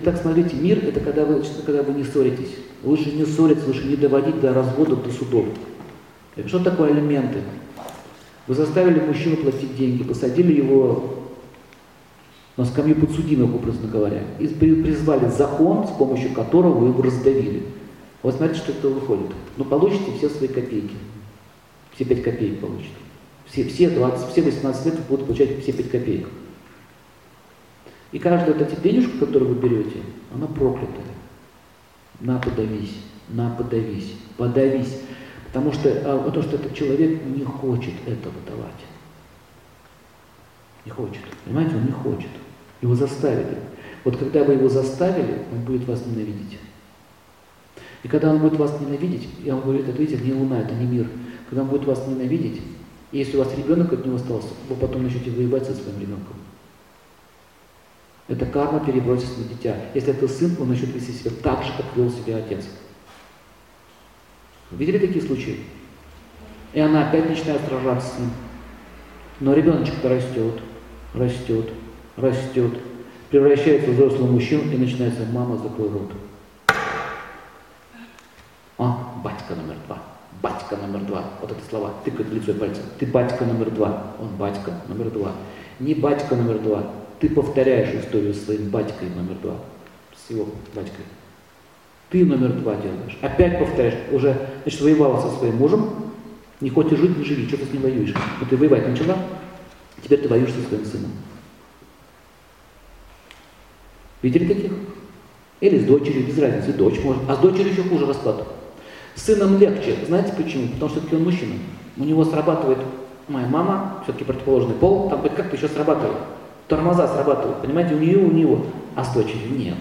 Итак, смотрите, мир это когда вы, когда вы не ссоритесь. Лучше не ссориться, лучше не доводить до развода, до судов. Что такое алименты? Вы заставили мужчину платить деньги, посадили его на скамью подсудимых, образно говоря, и призвали закон, с помощью которого вы его раздавили. Вот смотрите, что это выходит. Ну, получите все свои копейки. Все 5 копеек получите. Все, все, 20, все 18 лет будут получать все 5 копеек. И каждая вот эта денежка, которую вы берете, она проклятая. На, подавись, на, подавись, подавись. Потому что, а, потому что этот человек не хочет этого давать. Не хочет. Понимаете, он не хочет. Его заставили. Вот когда вы его заставили, он будет вас ненавидеть. И когда он будет вас ненавидеть, я вам говорю, это видите, не луна, это не мир. Когда он будет вас ненавидеть, и если у вас ребенок от него остался, вы потом начнете воевать со своим ребенком. Эта карма перебросится на дитя. Если это сын, он начнет вести себя так же, как вел себя отец. Видели такие случаи? И она опять начинает сражаться с ним. Но ребеночек-то растет, растет, растет, превращается в взрослого мужчину и начинается «мама, закрой рот». А, батька номер два, батька номер два. Вот это слова, тыкают лицо пальцем. Ты батька номер два, он батька номер два. Не батька номер два, ты повторяешь историю с своим батькой номер два, с его батькой. Ты номер два делаешь. Опять повторяешь. Уже, значит, воевала со своим мужем, не хочешь жить, не живи, что ты с ним воюешь. Но ты воевать начала, теперь ты воюешь со своим сыном. Видели таких? Или с дочерью, без разницы, дочь может. А с дочерью еще хуже расклад. С сыном легче. Знаете почему? Потому что все-таки он мужчина. У него срабатывает моя мама, все-таки противоположный пол, там хоть как-то еще срабатывает. Тормоза срабатывают, понимаете, у нее, у него. А с дочерью нет.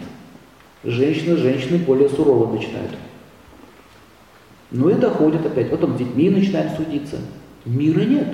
Женщины, женщины более сурово начинают. Ну и доходят опять. Потом с детьми начинаем судиться. Мира нет.